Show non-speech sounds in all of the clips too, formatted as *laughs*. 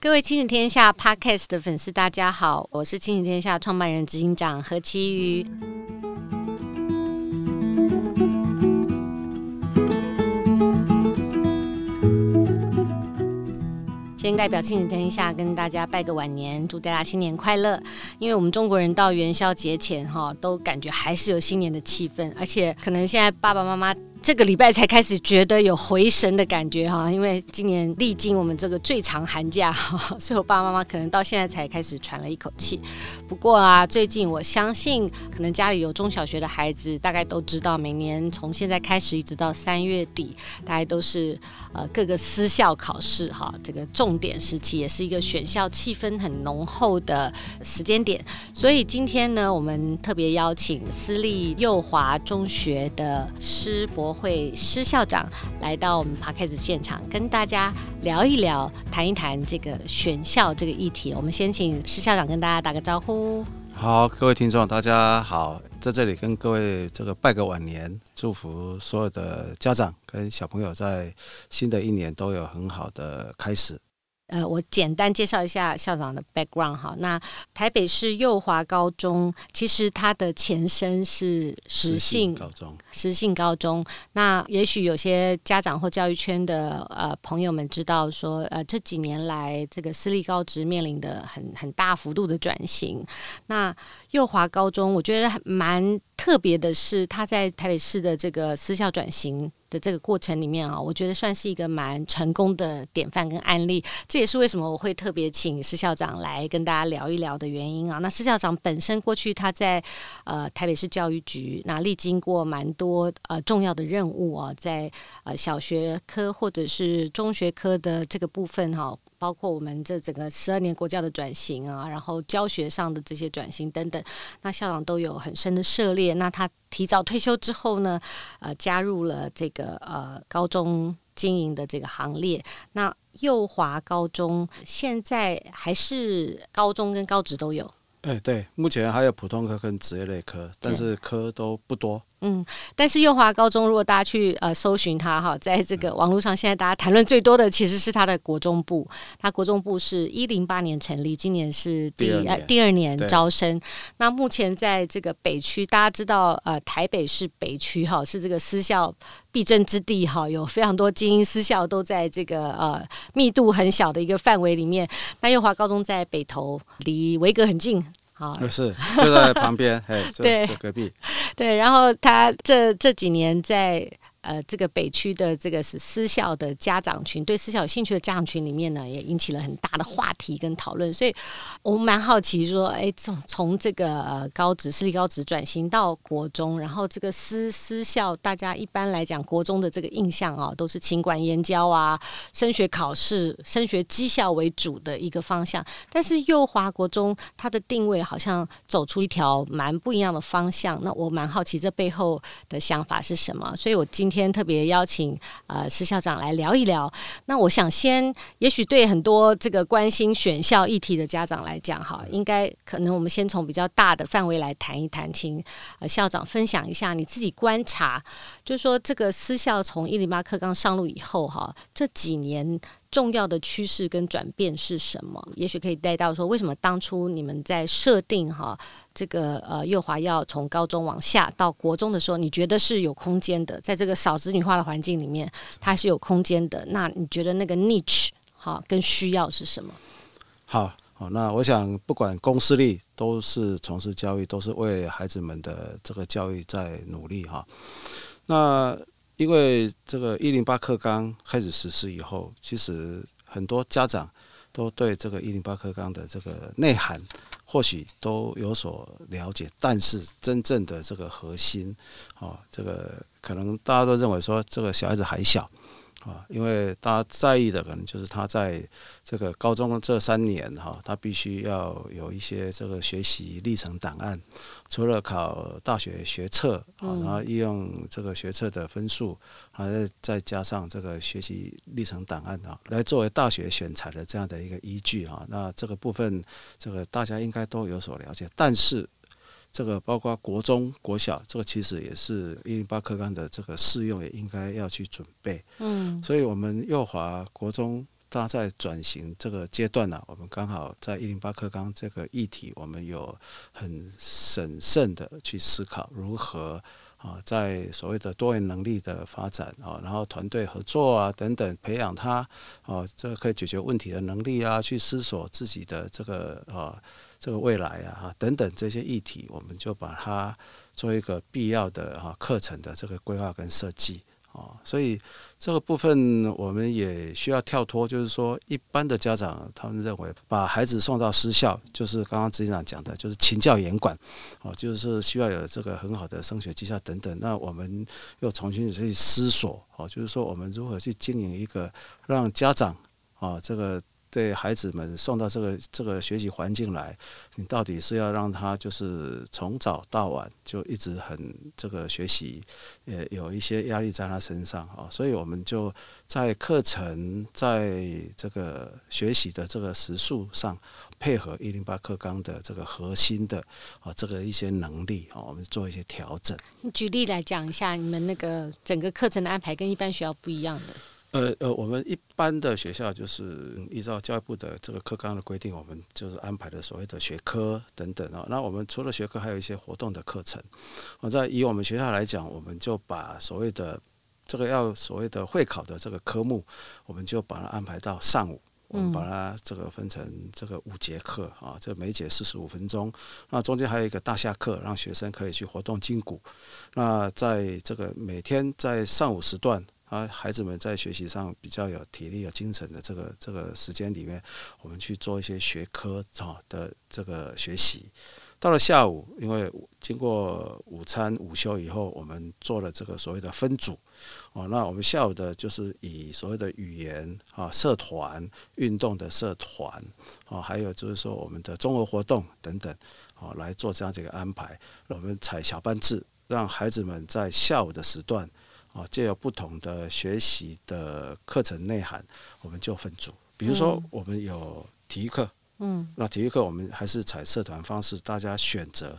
各位亲子天下 Podcast 的粉丝，大家好，我是亲子天下创办人执行长何其瑜。先代表亲子天下跟大家拜个晚年，祝大家新年快乐。因为我们中国人到元宵节前哈，都感觉还是有新年的气氛，而且可能现在爸爸妈妈。这个礼拜才开始觉得有回神的感觉哈，因为今年历经我们这个最长寒假，所以我爸爸妈妈可能到现在才开始喘了一口气。不过啊，最近我相信可能家里有中小学的孩子，大概都知道，每年从现在开始一直到三月底，大概都是呃各个私校考试哈，这个重点时期，也是一个选校气氛很浓厚的时间点。所以今天呢，我们特别邀请私立幼华中学的施博会施校长来到我们 Podcast 现场，跟大家聊一聊、谈一谈这个选校这个议题。我们先请施校长跟大家打个招呼。好，各位听众，大家好，在这里跟各位这个拜个晚年，祝福所有的家长跟小朋友在新的一年都有很好的开始。呃，我简单介绍一下校长的 background 哈。那台北市幼华高中，其实它的前身是实性高中。实性高中。那也许有些家长或教育圈的呃朋友们知道说，呃这几年来这个私立高职面临的很很大幅度的转型。那幼华高中，我觉得蛮特别的是，他在台北市的这个私校转型的这个过程里面啊，我觉得算是一个蛮成功的典范跟案例。这也是为什么我会特别请施校长来跟大家聊一聊的原因啊。那施校长本身过去他在呃台北市教育局，那历经过蛮多呃重要的任务啊，在呃小学科或者是中学科的这个部分哈、包括我们这整个十二年国教的转型啊，然后教学上的这些转型等等，那校长都有很深的涉猎。那他提早退休之后呢，呃，加入了这个呃高中经营的这个行列。那幼华高中现在还是高中跟高职都有？哎，对，目前还有普通科跟职业类科，但是科都不多。嗯，但是幼华高中，如果大家去呃搜寻它哈，在这个网络上，现在大家谈论最多的其实是它的国中部。它国中部是一零八年成立，今年是第第二年招生。那目前在这个北区，大家知道呃台北市北区哈是这个私校必争之地哈，有非常多精英私校都在这个呃密度很小的一个范围里面。那幼华高中在北投，离维格很近。好，是就在旁边，哎，*laughs* 对，隔壁，对，然后他这这几年在。呃，这个北区的这个是私校的家长群，对私校有兴趣的家长群里面呢，也引起了很大的话题跟讨论。所以我们蛮好奇说，哎，从从这个呃高职私立高职转型到国中，然后这个私私校，大家一般来讲国中的这个印象啊，都是勤管严教啊，升学考试、升学绩效为主的一个方向。但是幼华国中它的定位好像走出一条蛮不一样的方向。那我蛮好奇这背后的想法是什么？所以我今天。今天特别邀请呃施校长来聊一聊。那我想先，也许对很多这个关心选校议题的家长来讲，哈，应该可能我们先从比较大的范围来谈一谈，请呃校长分享一下你自己观察，就是说这个私校从一零八课刚上路以后，哈，这几年。重要的趋势跟转变是什么？也许可以带到说，为什么当初你们在设定哈这个呃幼华要从高中往下到国中的时候，你觉得是有空间的？在这个少子女化的环境里面，它是有空间的。那你觉得那个 niche 哈跟需要是什么？好，好，那我想不管公私立都是从事教育，都是为孩子们的这个教育在努力哈。那因为这个一零八课纲开始实施以后，其实很多家长都对这个一零八课纲的这个内涵或许都有所了解，但是真正的这个核心，哦，这个可能大家都认为说这个小孩子还小。啊，因为大家在意的可能就是他在这个高中这三年哈，他必须要有一些这个学习历程档案，除了考大学学测啊，然后利用这个学测的分数，还再加上这个学习历程档案啊，来作为大学选材的这样的一个依据啊。那这个部分，这个大家应该都有所了解，但是。这个包括国中、国小，这个其实也是一零八课纲的这个适用，也应该要去准备。嗯，所以我们幼华国中大家在转型这个阶段呢、啊，我们刚好在一零八课纲这个议题，我们有很审慎的去思考如何啊，在所谓的多元能力的发展啊，然后团队合作啊等等，培养他啊，这个可以解决问题的能力啊，去思索自己的这个啊这个未来啊等等这些议题，我们就把它做一个必要的哈课程的这个规划跟设计。啊，所以这个部分我们也需要跳脱，就是说，一般的家长他们认为把孩子送到私校，就是刚刚执行长讲的，就是勤教严管，哦，就是需要有这个很好的升学绩效等等。那我们又重新去思索，哦，就是说我们如何去经营一个让家长啊这个。对孩子们送到这个这个学习环境来，你到底是要让他就是从早到晚就一直很这个学习，呃，有一些压力在他身上啊，所以我们就在课程在这个学习的这个时数上，配合一零八课纲的这个核心的啊这个一些能力啊，我们做一些调整。举例来讲一下，你们那个整个课程的安排跟一般学校不一样的。呃呃，我们一般的学校就是依照教育部的这个课纲的规定，我们就是安排的所谓的学科等等啊。那我们除了学科，还有一些活动的课程。我在以我们学校来讲，我们就把所谓的这个要所谓的会考的这个科目，我们就把它安排到上午，我们把它这个分成这个五节课啊，这每节四十五分钟。那中间还有一个大下课，让学生可以去活动筋骨。那在这个每天在上午时段。啊，孩子们在学习上比较有体力、有精神的这个这个时间里面，我们去做一些学科啊的这个学习。到了下午，因为经过午餐午休以后，我们做了这个所谓的分组。哦，那我们下午的就是以所谓的语言啊、社团、运动的社团啊，还有就是说我们的综合活动等等啊，来做这样这个安排。我们采小班制，让孩子们在下午的时段。啊，借由不同的学习的课程内涵，我们就分组。比如说，我们有体育课，嗯，那体育课我们还是采社团方式，大家选择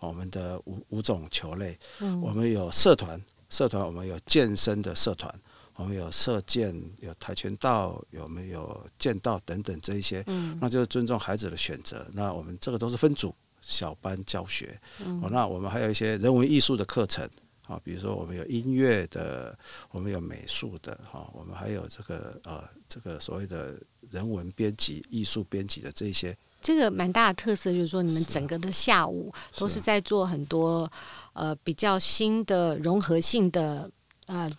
我们的五五种球类。嗯，我们有社团，社团我们有健身的社团，我们有射箭，有跆拳道，有没有剑道等等这一些。嗯，那就是尊重孩子的选择。那我们这个都是分组小班教学。嗯，哦那我们还有一些人文艺术的课程。啊，比如说我们有音乐的，我们有美术的，哈，我们还有这个呃，这个所谓的人文编辑、艺术编辑的这些。这个蛮大的特色就是说，你们整个的下午都是在做很多呃比较新的融合性的呃。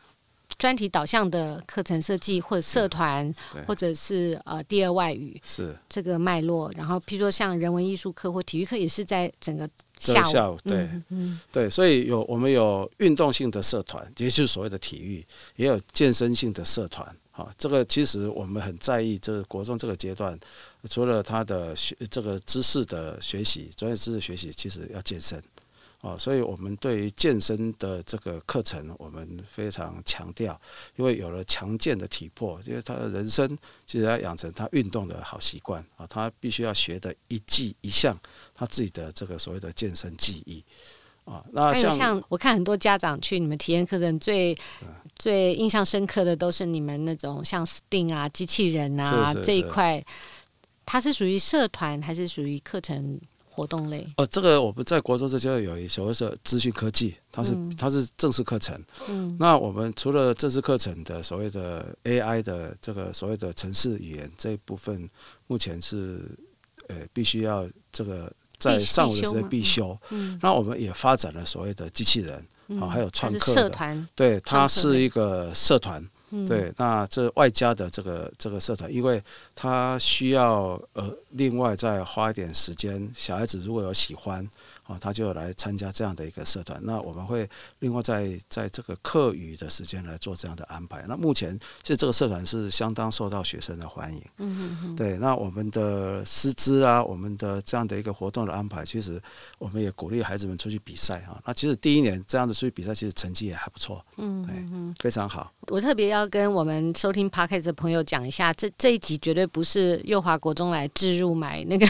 专题导向的课程设计，或者社团，或者是呃第二外语，是这个脉络。然后，譬如说像人文艺术课或体育课，也是在整个下午。下午对，嗯，嗯对，所以有我们有运动性的社团，也就是所谓的体育，也有健身性的社团。好，这个其实我们很在意，这个国中这个阶段，除了他的学这个知识的学习，专业知识学习，其实要健身。哦，所以我们对于健身的这个课程，我们非常强调，因为有了强健的体魄，因为他的人生其实要养成他运动的好习惯啊，他必须要学的一技一项，他自己的这个所谓的健身技艺啊。那像，像我看很多家长去你们体验课程，最最印象深刻的都是你们那种像 STEAM 啊、机器人啊是是是这一块，它是属于社团还是属于课程？活动类哦，这个我们在国中这阶段有一所谓是资讯科技，它是、嗯、它是正式课程。嗯，那我们除了正式课程的所谓的 AI 的这个所谓的城市语言这一部分，目前是呃必须要这个在上午的时间必修。嗯，那我们也发展了所谓的机器人啊、嗯，还有创客社团，对，它是一个社团。对，那这外加的这个这个社团，因为他需要呃另外再花一点时间，小孩子如果有喜欢。啊，他就来参加这样的一个社团。那我们会另外在在这个课余的时间来做这样的安排。那目前其实这个社团是相当受到学生的欢迎。嗯哼哼。对，那我们的师资啊，我们的这样的一个活动的安排，其实我们也鼓励孩子们出去比赛啊。那其实第一年这样子出去比赛，其实成绩也还不错。嗯嗯，非常好。我特别要跟我们收听 Podcast 的朋友讲一下，这这一集绝对不是右华国中来置入买那个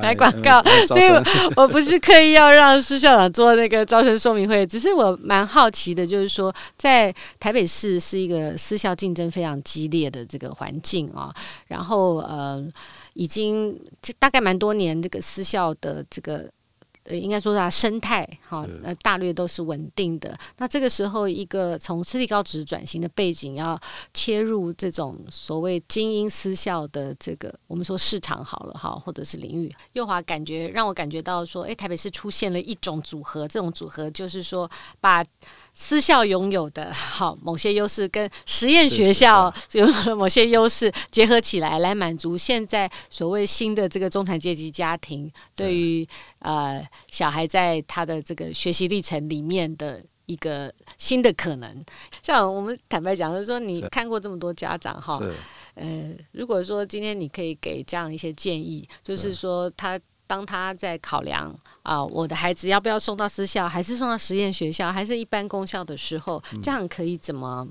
买 *laughs* 广告，所以我不是。刻意要让施校长做那个招生说明会，只是我蛮好奇的，就是说在台北市是一个私校竞争非常激烈的这个环境啊，然后呃，已经这大概蛮多年，这个私校的这个。呃，应该说它生态哈，呃，大略都是稳定的。那这个时候，一个从私立高职转型的背景，要切入这种所谓精英私校的这个，我们说市场好了哈，或者是领域。右华感觉让我感觉到说，诶，台北市出现了一种组合，这种组合就是说把。私校拥有的好某些优势，跟实验学校拥有的某些优势结合起来，来满足现在所谓新的这个中产阶级家庭对于呃小孩在他的这个学习历程里面的一个新的可能。像我们坦白讲，就是说你看过这么多家长哈，呃，如果说今天你可以给这样一些建议，就是说他。当他在考量啊、呃，我的孩子要不要送到私校，还是送到实验学校，还是一般公校的时候，这样可以怎么，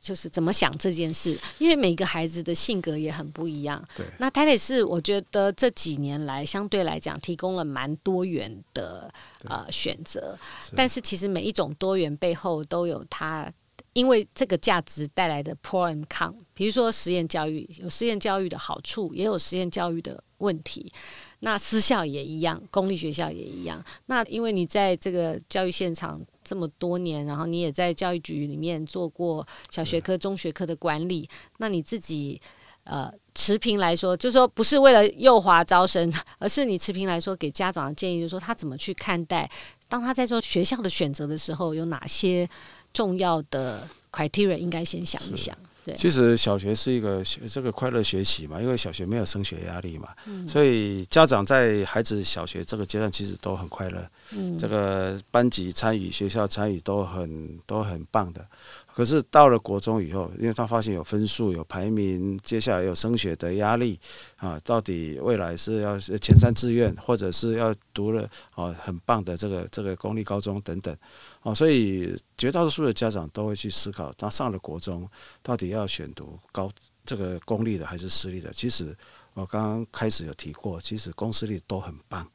就是怎么想这件事？因为每个孩子的性格也很不一样。对。那台北市，我觉得这几年来相对来讲提供了蛮多元的呃选择，但是其实每一种多元背后都有它因为这个价值带来的 pro and con。比如说实验教育有实验教育的好处，也有实验教育的问题。那私校也一样，公立学校也一样。那因为你在这个教育现场这么多年，然后你也在教育局里面做过小学科、中学科的管理，那你自己呃持平来说，就说不是为了幼华招生，而是你持平来说给家长的建议，就是说他怎么去看待，当他在做学校的选择的时候，有哪些重要的 criteria 应该先想一想。其实小学是一个学这个快乐学习嘛，因为小学没有升学压力嘛，所以家长在孩子小学这个阶段其实都很快乐，这个班级参与、学校参与都很都很棒的。可是到了国中以后，因为他发现有分数、有排名，接下来有升学的压力啊，到底未来是要前三志愿，或者是要读了啊很棒的这个这个公立高中等等啊，所以绝大多数的家长都会去思考，他上了国中到底要选读高这个公立的还是私立的？其实我刚刚开始有提过，其实公私立都很棒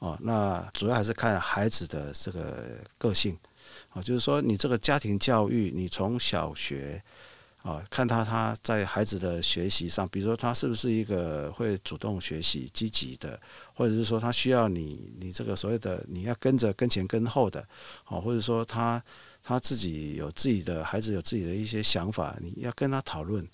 啊，那主要还是看孩子的这个个性。啊，就是说，你这个家庭教育，你从小学啊，看他他在孩子的学习上，比如说他是不是一个会主动学习、积极的，或者是说他需要你，你这个所谓的你要跟着跟前跟后的，啊，或者说他他自己有自己的孩子有自己的一些想法，你要跟他讨论，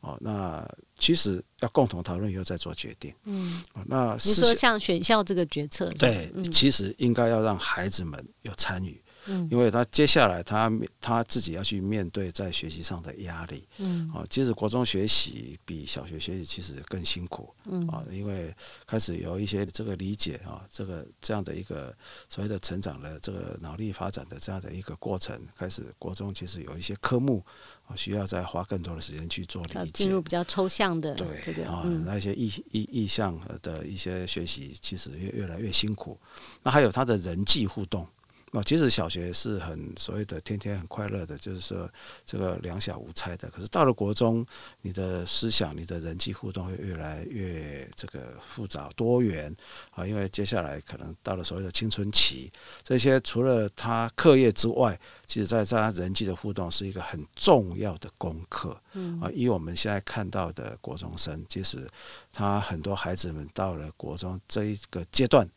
哦，那其实要共同讨论以后再做决定。嗯，那你说像选校这个决策，对，其实应该要让孩子们有参与。因为他接下来他他自己要去面对在学习上的压力，嗯，啊，其实国中学习比小学学习其实更辛苦，嗯，啊，因为开始有一些这个理解啊，这个这样的一个所谓的成长的这个脑力发展的这样的一个过程，开始国中其实有一些科目啊需要再花更多的时间去做理解，进入比较抽象的对这个啊，那些意意意向的一些学习其实越越来越辛苦，那还有他的人际互动。哦，其实小学是很所谓的天天很快乐的，就是说这个两小无猜的。可是到了国中，你的思想、你的人际互动会越来越这个复杂多元啊，因为接下来可能到了所谓的青春期，这些除了他课业之外，其实在在他人际的互动是一个很重要的功课。嗯啊，以我们现在看到的国中生，其实他很多孩子们到了国中这一个阶段。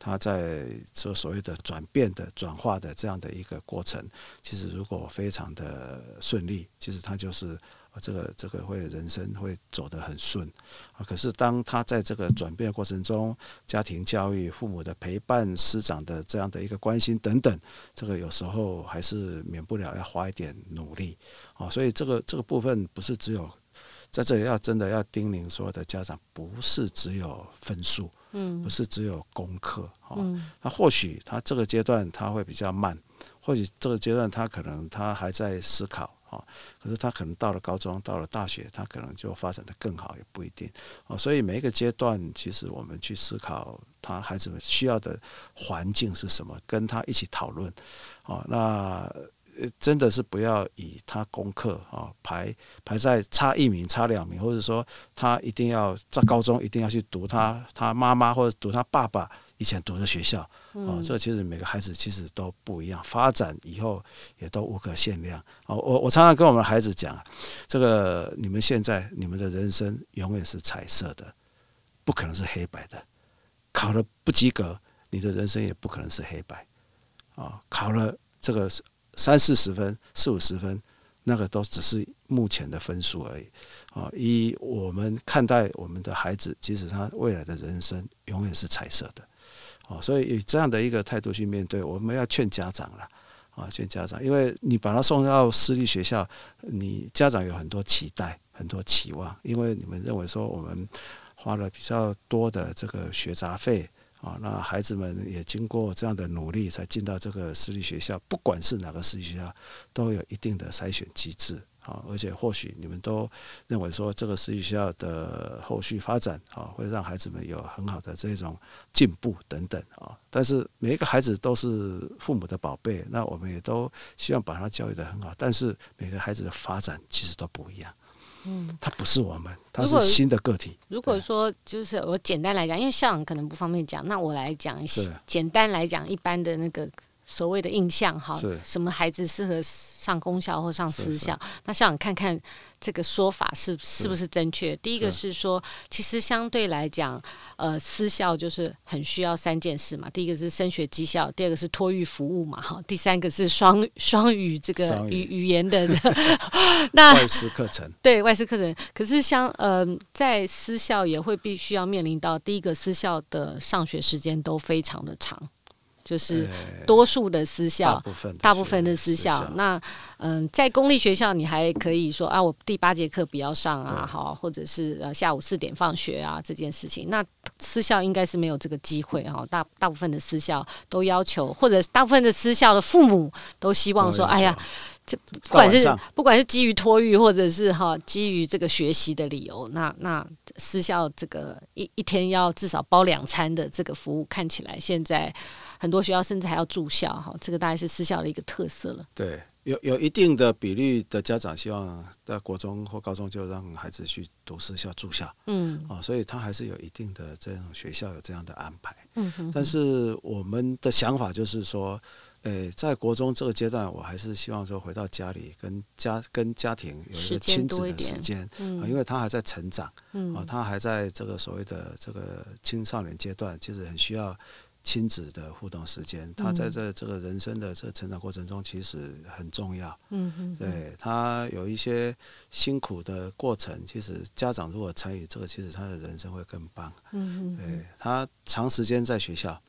他在做所谓的转变的转化的这样的一个过程，其实如果非常的顺利，其实他就是这个这个会人生会走得很顺啊。可是当他在这个转变过程中，家庭教育、父母的陪伴、师长的这样的一个关心等等，这个有时候还是免不了要花一点努力啊。所以这个这个部分不是只有在这里要真的要叮咛所有的家长，不是只有分数。嗯，不是只有功课哈，那或许他这个阶段他会比较慢，或许这个阶段他可能他还在思考哈，可是他可能到了高中，到了大学，他可能就发展的更好，也不一定哦。所以每一个阶段，其实我们去思考他孩子们需要的环境是什么，跟他一起讨论哦。那真的是不要以他功课啊排排在差一名、差两名，或者说他一定要在高中一定要去读他他妈妈或者读他爸爸以前读的学校啊。这其实每个孩子其实都不一样，发展以后也都无可限量啊。我我常常跟我们孩子讲，这个你们现在你们的人生永远是彩色的，不可能是黑白的。考了不及格，你的人生也不可能是黑白啊。考了这个三四十分、四五十分，那个都只是目前的分数而已啊。以我们看待我们的孩子，其实他未来的人生永远是彩色的啊。所以以这样的一个态度去面对，我们要劝家长了啊，劝家长，因为你把他送到私立学校，你家长有很多期待、很多期望，因为你们认为说我们花了比较多的这个学杂费。啊，那孩子们也经过这样的努力，才进到这个私立学校。不管是哪个私立学校，都有一定的筛选机制啊。而且或许你们都认为说，这个私立学校的后续发展啊，会让孩子们有很好的这种进步等等啊。但是每一个孩子都是父母的宝贝，那我们也都希望把他教育得很好。但是每个孩子的发展其实都不一样。嗯，他不是我们，他是新的个体。如果，如果说就是我简单来讲，因为校长可能不方便讲，那我来讲一些。简单来讲，一般的那个。所谓的印象哈，什么孩子适合上公校或上私校？那校长看看这个说法是是不是正确？第一个是说，其实相对来讲，呃，私校就是很需要三件事嘛。第一个是升学绩效，第二个是托育服务嘛，哈，第三个是双 *laughs* 双语这个语语，言的 *laughs* 那外师课程。对外师课程，可是像呃，在私校也会必须要面临到第一个私校的上学时间都非常的长。就是多数的私校，大部分大部分的私校。那嗯，在公立学校，你还可以说啊，我第八节课不要上啊，好，或者是呃下午四点放学啊这件事情。那私校应该是没有这个机会哈。大大部分的私校都要求，或者大部分的私校的父母都希望说，哎呀，这不管是不管是基于托育，或者是哈基于这个学习的理由，那那私校这个一一天要至少包两餐的这个服务，看起来现在。很多学校甚至还要住校哈，这个大概是私校的一个特色了。对，有有一定的比例的家长希望在国中或高中就让孩子去读私校住校，嗯，啊，所以他还是有一定的这种学校有这样的安排。嗯哼哼。但是我们的想法就是说，诶，在国中这个阶段，我还是希望说回到家里跟家跟家庭有一个亲子的时间，嗯，因为他还在成长，嗯，啊，他还在这个所谓的这个青少年阶段，其实很需要。亲子的互动时间，他在这这个人生的这个成长过程中，其实很重要。嗯嗯，对他有一些辛苦的过程，其实家长如果参与这个，其实他的人生会更棒。嗯嗯，对他长时间在学校，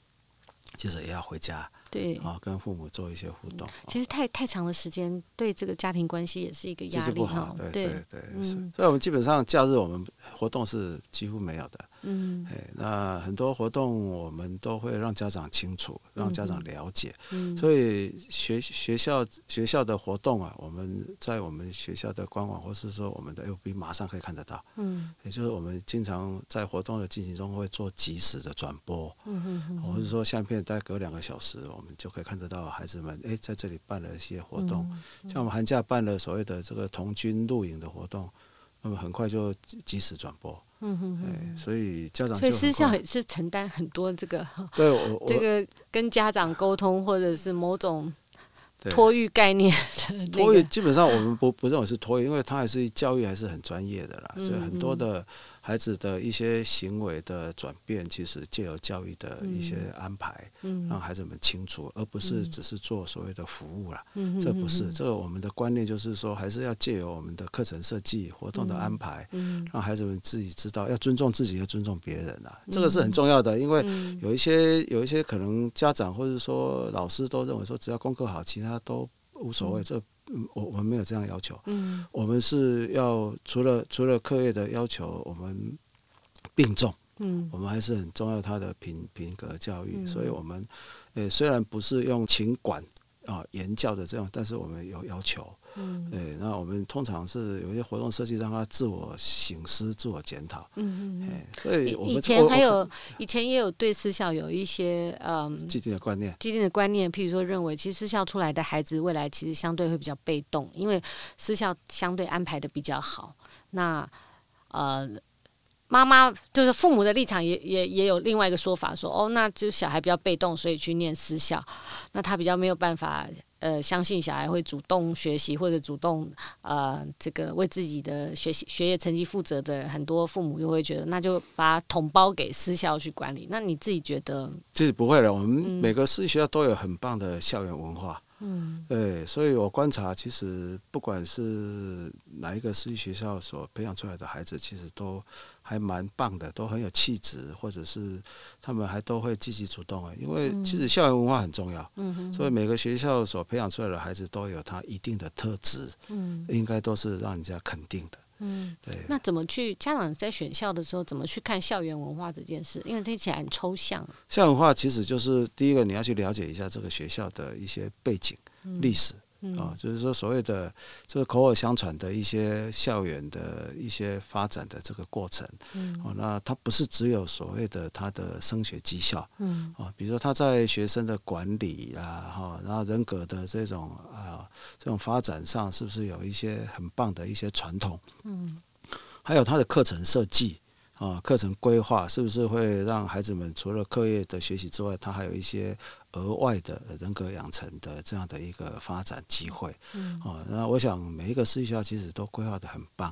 其实也要回家。对啊，跟父母做一些互动。其实太太长的时间，对这个家庭关系也是一个压力不好。对对对，是。所以我们基本上假日我们活动是几乎没有的。嗯，哎，那很多活动我们都会让家长清楚，让家长了解。嗯，所以学学校学校的活动啊，我们在我们学校的官网或是说我们的 FB 马上可以看得到。嗯，也就是我们经常在活动的进行中会做及时的转播。嗯嗯，或者说相片大概隔两个小时，我们就可以看得到孩子们哎在这里办了一些活动，像我们寒假办了所谓的这个童军露营的活动，那么很快就及时转播。嗯哼哼，所以家长，所以私校也是承担很多这个，对，我 *laughs* 这个跟家长沟通或者是某种托育概念的托育，基本上我们不不认为是托育，因为他还是教育还是很专业的啦，就很多的。孩子的一些行为的转变，其实借由教育的一些安排，嗯，让孩子们清楚，而不是只是做所谓的服务啦。嗯，这不是这个我们的观念，就是说，还是要借由我们的课程设计、活动的安排，嗯，让孩子们自己知道要尊重自己，要尊重别人啊，这个是很重要的。因为有一些有一些可能家长或者说老师都认为说，只要功课好，其他都无所谓。这嗯，我我们没有这样要求。嗯，我们是要除了除了课业的要求，我们并重。嗯，我们还是很重要他的品品格教育。嗯，所以我们呃虽然不是用情管啊言教的这种，但是我们有要求。嗯，对，那我们通常是有一些活动设计，让他自我醒思、自我检讨。嗯嗯嗯。所以我们以前还有，以前也有对私校有一些嗯既定的观念，既定的观念，譬如说认为，其实私校出来的孩子未来其实相对会比较被动，因为私校相对安排的比较好。那呃。妈妈就是父母的立场也，也也有另外一个说法说，哦，那就小孩比较被动，所以去念私校，那他比较没有办法，呃，相信小孩会主动学习或者主动呃，这个为自己的学习学业成绩负责的很多父母就会觉得，那就把统包给私校去管理。那你自己觉得？其实不会的，我们每个私学校都有很棒的校园文化。对，所以我观察，其实不管是哪一个私立学校所培养出来的孩子，其实都还蛮棒的，都很有气质，或者是他们还都会积极主动啊。因为其实校园文化很重要，嗯，所以每个学校所培养出来的孩子都有他一定的特质，嗯，应该都是让人家肯定的。嗯，对。那怎么去家长在选校的时候，怎么去看校园文化这件事？因为听起来很抽象。校园文化其实就是第一个，你要去了解一下这个学校的一些背景、嗯、历史。啊，就是说所谓的这个口耳相传的一些校园的一些发展的这个过程，哦，那它不是只有所谓的它的升学绩效，嗯，啊，比如说他在学生的管理啊，哈，然后人格的这种啊这种发展上，是不是有一些很棒的一些传统？嗯，还有他的课程设计。啊，课程规划是不是会让孩子们除了课业的学习之外，他还有一些额外的人格养成的这样的一个发展机会？嗯，哦，那我想每一个私立学校其实都规划的很棒。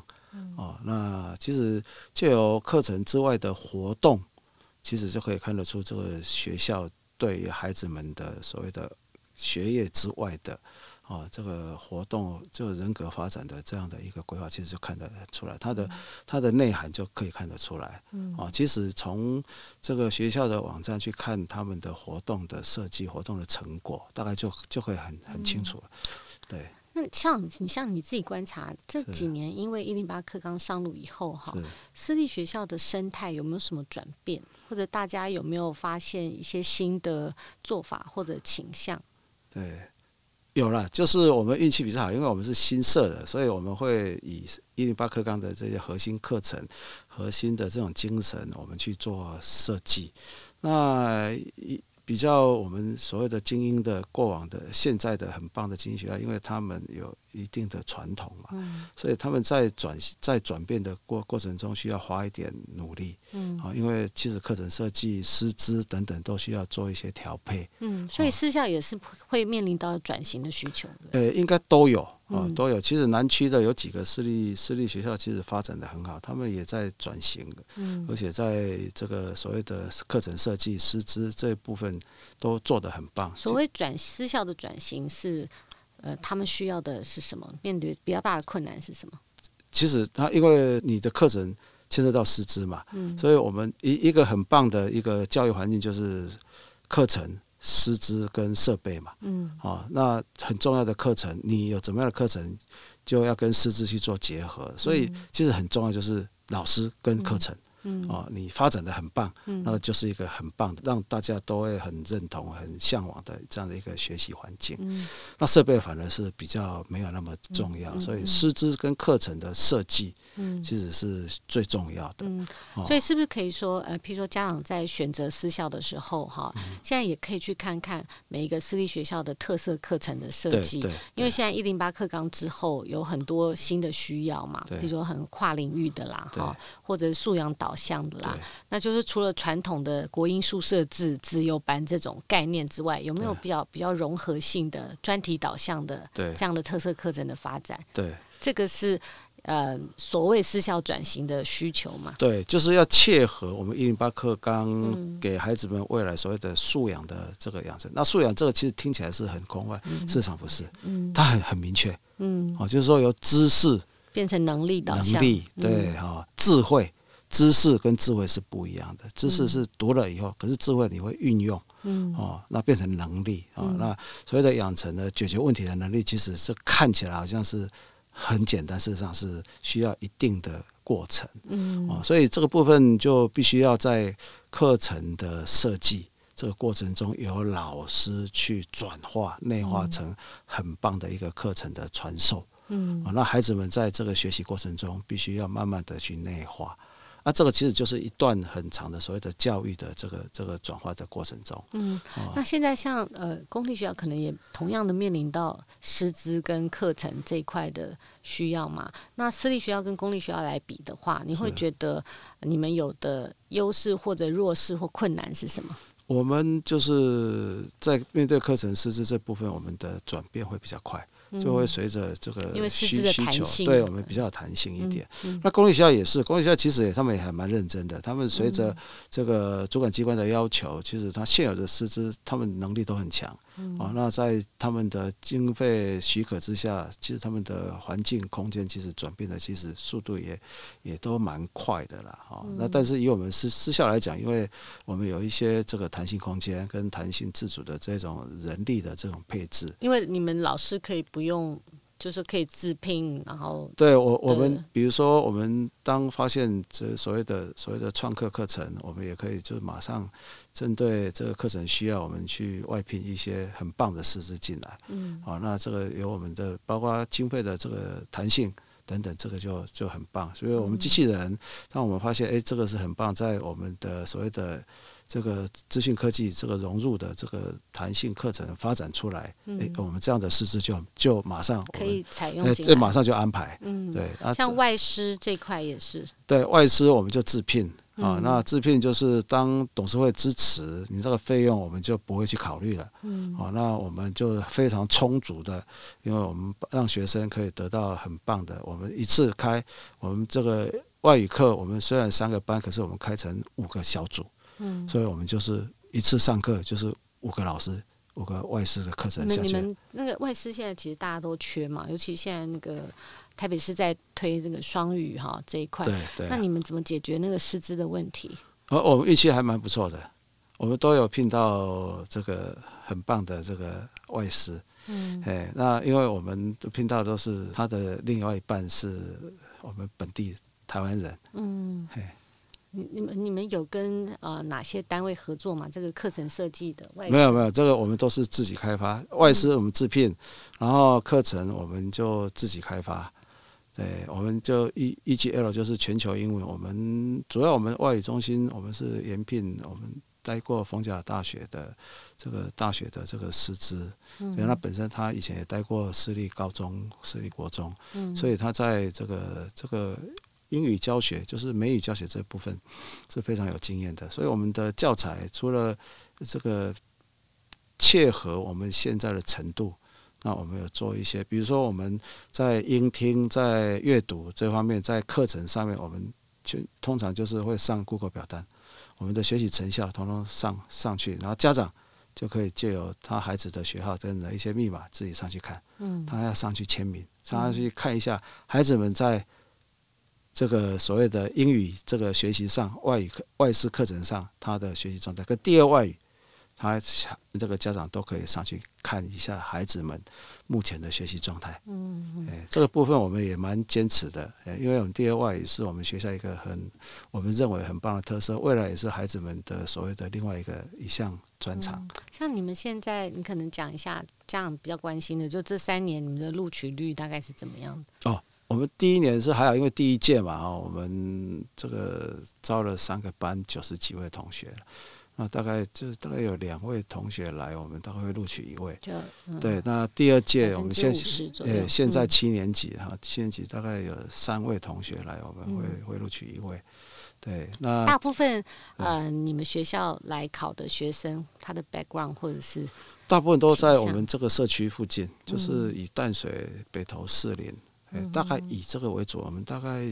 哦，那其实就由课程之外的活动，其实就可以看得出这个学校对于孩子们的所谓的学业之外的。哦，这个活动就人格发展的这样的一个规划，其实就看得出来，它的它的内涵就可以看得出来。嗯，啊，其实从这个学校的网站去看他们的活动的设计、活动的成果，大概就就会很很清楚了。对。那像你像你自己观察这几年，因为一零八课纲上路以后，哈，私立学校的生态有没有什么转变，或者大家有没有发现一些新的做法或者倾向？对。有了，就是我们运气比较好，因为我们是新设的，所以我们会以一零八课纲的这些核心课程、核心的这种精神，我们去做设计。那一。比较我们所谓的精英的过往的现在的很棒的精英学校，因为他们有一定的传统嘛，嗯、所以他们在转在转变的过过程中需要花一点努力，嗯，啊，因为其实课程设计、师资等等都需要做一些调配，嗯，所以私校也是会面临到转型的需求，呃、欸，应该都有。啊、哦，都有。其实南区的有几个私立私立学校，其实发展的很好，他们也在转型，嗯，而且在这个所谓的课程设计、师资这一部分都做得很棒。所谓转私校的转型是，呃，他们需要的是什么？面对比较大的困难是什么？其实他因为你的课程牵涉到师资嘛，嗯，所以我们一一个很棒的一个教育环境就是课程。师资跟设备嘛，嗯，啊，那很重要的课程，你有怎么样的课程，就要跟师资去做结合，所以其实很重要就是老师跟课程。嗯，哦，你发展的很棒，嗯，那就是一个很棒的，让大家都会很认同、很向往的这样的一个学习环境。嗯，那设备反而是比较没有那么重要，嗯，所以师资跟课程的设计，嗯，其实是最重要的。嗯，哦，所以是不是可以说，呃，譬如说家长在选择私校的时候，哈，嗯，现在也可以去看看每一个私立学校的特色课程的设计，对，因为现在一零八课纲之后有很多新的需要嘛，比如说很跨领域的啦，哈，或者是素养导。好像的啦，那就是除了传统的国音数社自自由班这种概念之外，有没有比较比较融合性的专题导向的这样的特色课程的发展？对，这个是呃所谓私校转型的需求嘛？对，就是要切合我们一零八课纲给孩子们未来所谓的素养的这个养成。嗯、那素养这个其实听起来是很空泛，嗯、事实上不是，嗯，它很很明确，嗯，哦，就是说由知识变成能力导向，能力对哈、哦，智慧。知识跟智慧是不一样的，知识是读了以后，可是智慧你会运用，嗯哦，那变成能力啊，那所谓的养成的解决问题的能力，其实是看起来好像是很简单，事实上是需要一定的过程，嗯，哦所以这个部分就必须要在课程的设计。这个过程中由老师去转化内化成很棒的一个课程的传授。嗯，啊，那孩子们在这个学习过程中，必须要慢慢的去内化。那这个其实就是一段很长的所谓的教育的这个这个转化的过程中。嗯，那现在像呃公立学校可能也同样的面临到师资跟课程这一块的需要嘛？那私立学校跟公立学校来比的话，你会觉得你们有的优势或者弱势或困难是什么？我们就是在面对课程师资这部分，我们的转变会比较快。就会随着这个需需求，对我们比较有弹性一点。那公立学校也是，公立学校其实也他们也还蛮认真的。他们随着这个主管机关的要求，其实他现有的师资，他们能力都很强。啊，那在他们的经费许可之下，其实他们的环境空间其实转变的其实速度也也都蛮快的啦。哈，那但是以我们私私校来讲，因为我们有一些这个弹性空间跟弹性自主的这种人力的这种配置，因为你们老师可以不用。就是可以自聘，然后对我我们比如说，我们当发现这所谓的所谓的创客课程，我们也可以就是马上针对这个课程需要，我们去外聘一些很棒的师资进来。嗯，好，那这个有我们的包括经费的这个弹性等等，这个就就很棒。所以我们机器人，当我们发现哎，这个是很棒，在我们的所谓的。这个资讯科技这个融入的这个弹性课程发展出来，嗯、诶，我们这样的师资就就马上可以采用，这马上就安排。嗯，对，像外师这块也是。对外师，我们就自聘啊。那自聘就是当董事会支持你这个费用，我们就不会去考虑了。嗯，啊，那我们就非常充足的，因为我们让学生可以得到很棒的。我们一次开我们这个外语课，我们虽然三个班，可是我们开成五个小组。嗯，所以我们就是一次上课就是五个老师，五个外师的课程下去。你们那个外师现在其实大家都缺嘛，尤其现在那个台北市在推这个双语哈这一块。对对。那你们怎么解决那个师资的问题？哦，我们运气还蛮不错的，我们都有聘到这个很棒的这个外师。嗯。哎，那因为我们聘到的都是他的另外一半是我们本地台湾人。嗯。嘿。你你们你们有跟呃哪些单位合作吗？这个课程设计的外没有没有，这个我们都是自己开发，外师我们自聘，嗯、然后课程我们就自己开发。对，我们就 E EGL 就是全球英文，我们主要我们外语中心，我们是延聘我们待过逢甲大学的这个大学的这个师资，因为他本身他以前也待过私立高中、私立国中，嗯、所以他在这个这个。英语教学就是美语教学这部分是非常有经验的，所以我们的教材除了这个切合我们现在的程度，那我们有做一些，比如说我们在音听、在阅读这方面，在课程上面，我们就通常就是会上 Google 表单，我们的学习成效通通上上去，然后家长就可以借由他孩子的学号跟的一些密码自己上去看，嗯，他要上去签名，上去看一下孩子们在。这个所谓的英语这个学习上，外语课外师课程上，他的学习状态跟第二外语，他这个家长都可以上去看一下孩子们目前的学习状态。嗯嗯。哎，这个部分我们也蛮坚持的，因为我们第二外语是我们学校一个很我们认为很棒的特色，未来也是孩子们的所谓的另外一个一项专长。嗯。像你们现在，你可能讲一下家长比较关心的，就这三年你们的录取率大概是怎么样的？哦。我们第一年是还好，因为第一届嘛，哈，我们这个招了三个班，九十几位同学，那大概就是大概有两位同学来，我们大概会录取一位。对，那第二届我们现在现在七年级哈，七年级大概有三位同学来，我们会、嗯、会录取一位。对，那大部分呃，你们学校来考的学生，他的 background 或者是大部分都在我们这个社区附近，就是以淡水、北投、士林。大概以这个为主，我们大概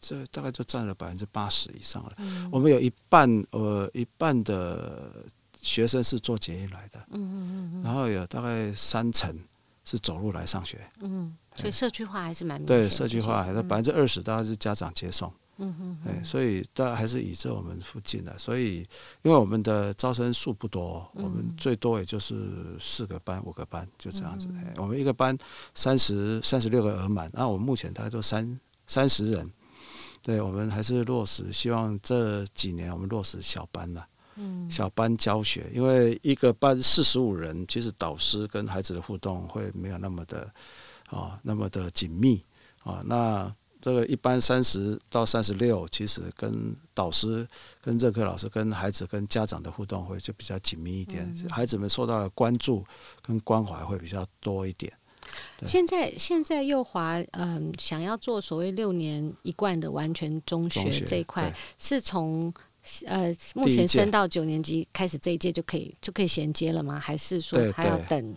这大概就占了百分之八十以上了。嗯、我们有一半呃一半的学生是坐捷运来的，嗯嗯嗯，然后有大概三成是走路来上学，嗯，所以社区化还是蛮明显的。对，社区化还是百分之二十，大概是家长接送。嗯嗯哼，哎，所以大家还是以这我们附近的，所以因为我们的招生数不多，我们最多也就是四个班、五个班就这样子。哎，我们一个班三十三十六个额满，那我们目前大概都三三十人。对，我们还是落实，希望这几年我们落实小班了。小班教学，因为一个班四十五人，其实导师跟孩子的互动会没有那么的啊，那么的紧密啊。那这个一般三十到三十六，其实跟导师、跟任课老师、跟孩子、跟家长的互动会就比较紧密一点，孩子们受到的关注跟关怀会比较多一点。现在现在幼华嗯，想要做所谓六年一贯的完全中学这一块，是从呃目前升到九年级开始这一届就可以就可以衔接了吗？还是说还要等？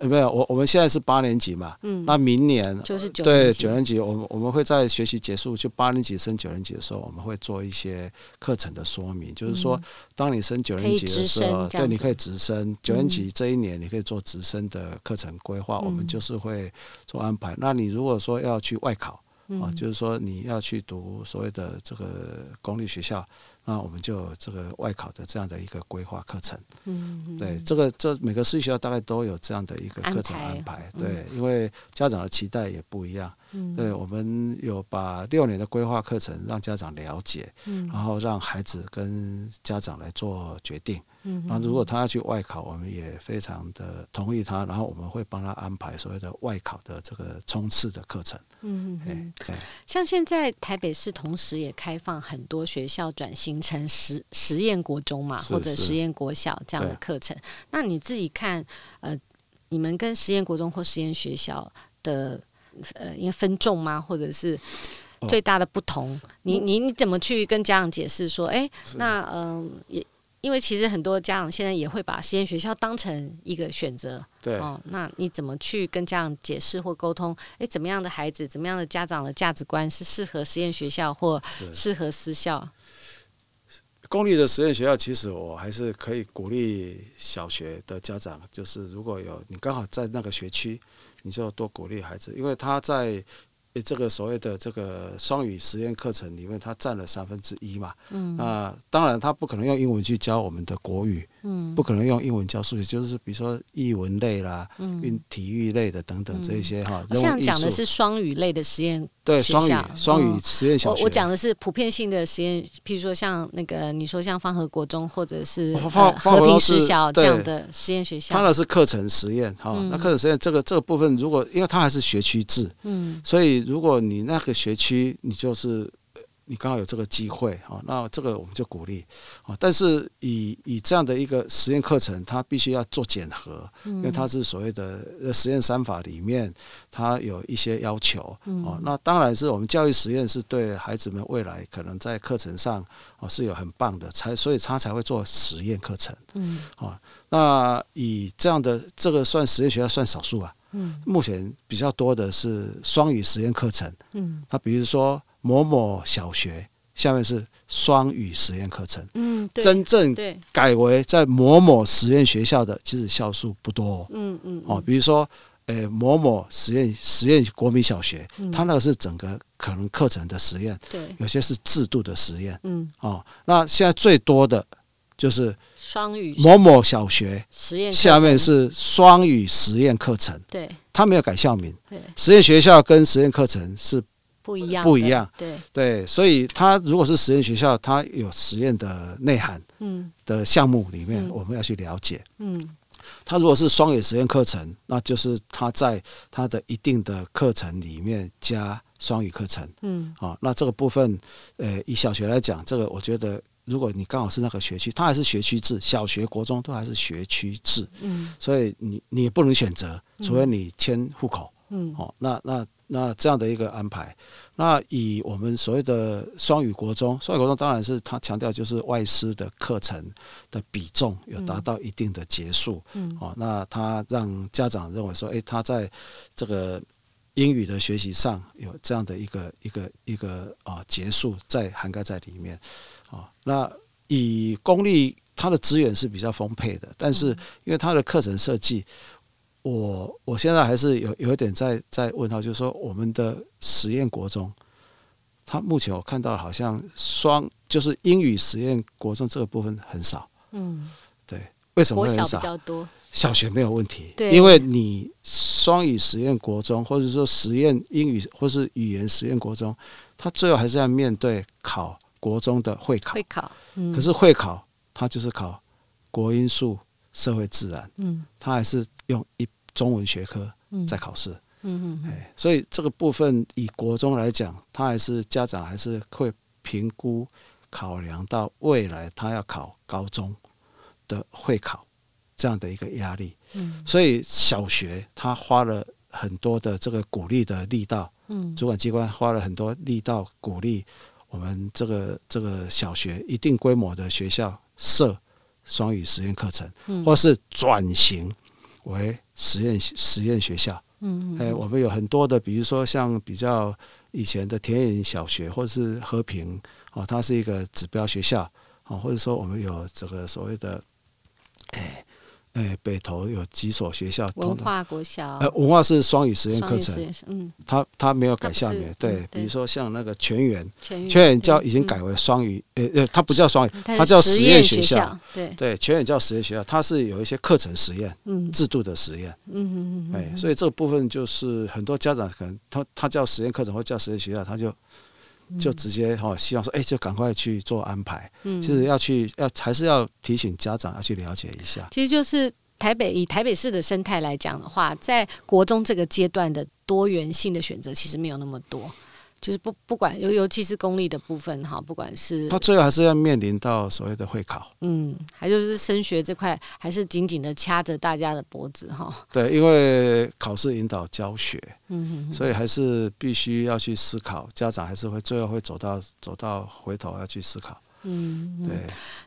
没有，我我们现在是八年级嘛，嗯，那明年就是九对九年级，我们我们会在学习结束就八年级升九年级的时候，我们会做一些课程的说明，就是说，当你升九年级的时候，对，你可以直升。九年级这一年，你可以做直升的课程规划，我们就是会做安排。那你如果说要去外考啊，就是说你要去读所谓的这个公立学校。那我们就有这个外考的这样的一个规划课程，嗯，对，这个这每个私立学校大概都有这样的一个课程安排，对，因为家长的期待也不一样，嗯，对，我们有把六年的规划课程让家长了解，嗯，然后让孩子跟家长来做决定。嗯，那如果他要去外考，我们也非常的同意他，然后我们会帮他安排所谓的外考的这个冲刺的课程。嗯嗯，对。像现在台北市同时也开放很多学校转型成实实验国中嘛，或者实验国小这样的课程。那你自己看，呃，你们跟实验国中或实验学校的呃，因为分众吗？或者是最大的不同？你你你怎么去跟家长解释说，哎，那嗯也。因为其实很多家长现在也会把实验学校当成一个选择，对哦。那你怎么去跟家长解释或沟通？诶，怎么样的孩子，怎么样的家长的价值观是适合实验学校或适合私校？公立的实验学校，其实我还是可以鼓励小学的家长，就是如果有你刚好在那个学区，你就多鼓励孩子，因为他在。这个所谓的这个双语实验课程里面，他占了三分之一嘛。嗯。那当然，他不可能用英文去教我们的国语。嗯。不可能用英文教数学，就是比如说译文类啦，嗯，体育类的等等这些哈。这样讲的是双语类的实验。对，双语双语实验小学。我我讲的是普遍性的实验，譬如说像那个你说像方和国中或者是和平实小这样的实验学校。它那是课程实验哈，那课程实验这个这个部分，如果因为它还是学区制，嗯，所以。如果你那个学区，你就是你刚好有这个机会啊，那这个我们就鼓励啊。但是以以这样的一个实验课程，它必须要做检核，因为它是所谓的实验三法里面，它有一些要求啊。那当然是我们教育实验是对孩子们未来可能在课程上啊是有很棒的，才所以他才会做实验课程。嗯啊，那以这样的这个算实验学校算少数啊。嗯，目前比较多的是双语实验课程。嗯，他比如说某某小学下面是双语实验课程。嗯，真正改为在某某实验学校的，其实校数不多哦。嗯嗯。哦，比如说，诶，某某实验实验国民小学，它那个是整个可能课程的实验。对。有些是制度的实验。嗯。哦，那现在最多的就是。双语某某小学实验下面是双语实验课程，对，他没有改校名，对，实验学校跟实验课程是不一样，不一样，对。对，所以他如果是实验学校，他有实验的内涵，嗯，的项目里面我们要去了解，嗯，他如果是双语实验课程，那就是他在他的一定的课程里面加双语课程，嗯，啊，那这个部分，呃，以小学来讲，这个我觉得。如果你刚好是那个学区，它还是学区制，小学、国中都还是学区制，嗯，所以你你也不能选择，除非你迁户口，嗯，哦，那那那这样的一个安排，那以我们所谓的双语国中，双语国中当然是他强调就是外师的课程的比重有达到一定的结束，嗯，哦，那他让家长认为说，哎，他在这个英语的学习上有这样的一个一个一个啊结束在涵盖在里面。哦，那以公立，它的资源是比较丰沛的，但是因为它的课程设计，我我现在还是有有一点在在问他，就是说我们的实验国中，他目前我看到好像双就是英语实验国中这个部分很少，嗯，对，为什么会很少？小学没有问题，对，因为你双语实验国中，或者说实验英语或是语言实验国中，他最后还是要面对考。国中的会考，会考，嗯、可是会考他就是考国英数社会自然，嗯，他还是用一中文学科在考试，嗯嗯，哎，所以这个部分以国中来讲，他还是家长还是会评估考量到未来他要考高中的会考这样的一个压力，嗯，所以小学他花了很多的这个鼓励的力道，嗯，主管机关花了很多力道鼓励我们这个这个小学一定规模的学校设双语实验课程，嗯，或是转型为实验实验学校，嗯，哎，我们有很多的，比如说像比较以前的田野小学，或者是和平哦，它是一个指标学校哦，或者说我们有这个所谓的，哎。哎，北投有几所学校，文化国小，呃，文化是双语实验课程，嗯，他他没有改校名，对，比如说像那个全员，全员叫已经改为双语，呃呃，它不叫双语，它叫实验学校，对。对，全员叫实验学校，它是有一些课程实验，嗯，制度的实验，嗯嗯嗯，哎，所以这个部分就是很多家长可能他他叫实验课程或叫实验学校，他就就直接哈希望说，哎，就赶快去做安排，嗯，其实要去要还是要提醒家长要去了解一下，其实就是。台北以台北市的生态来讲的话，在国中这个阶段的多元性的选择其实没有那么多，就是不不管尤尤其是公立的部分哈，不管是他最后还是要面临到所谓的会考，嗯，还就是升学这块还是紧紧的掐着大家的脖子哈。对，因为考试引导教学，嗯哼哼，所以还是必须要去思考，家长还是会最后会走到走到回头要去思考。嗯，对。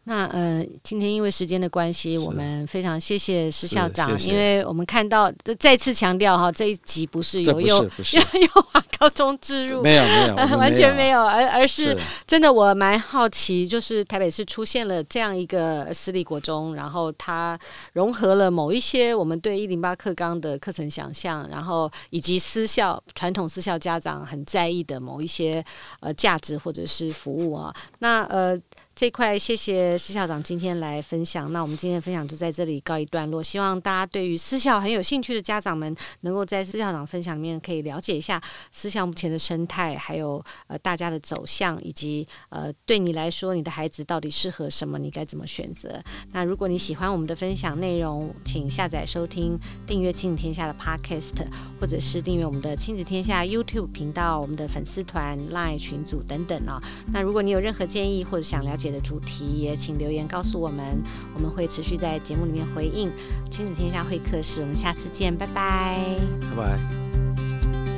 那呃，今天因为时间的关系，我们非常谢谢施校长，因为我们看到再次强调哈，这一集不是有用，不是，不是。*laughs* 又往高中置入，没有 *laughs* 没有，完全没有，而而是，是。真的，我蛮好奇，就是台北市出现了这样一个私立国中，然后它融合了某一些我们对一零八课纲的课程想象，然后以及私校传统私校家长很在意的某一些呃价值或者是服务啊，那呃。这块谢谢施校长今天来分享，那我们今天的分享就在这里告一段落。希望大家对于私校很有兴趣的家长们，能够在施校长分享里面可以了解一下私校目前的生态，还有呃大家的走向，以及呃对你来说，你的孩子到底适合什么，你该怎么选择。那如果你喜欢我们的分享内容，请下载收听、订阅亲子天下的 Podcast，或者是订阅我们的亲子天下 YouTube 频道、我们的粉丝团、Line 群组等等、哦。那如果你有任何建议或者想了解的主题也请留言告诉我们，我们会持续在节目里面回应。亲子天下会客室，我们下次见，拜拜，拜拜。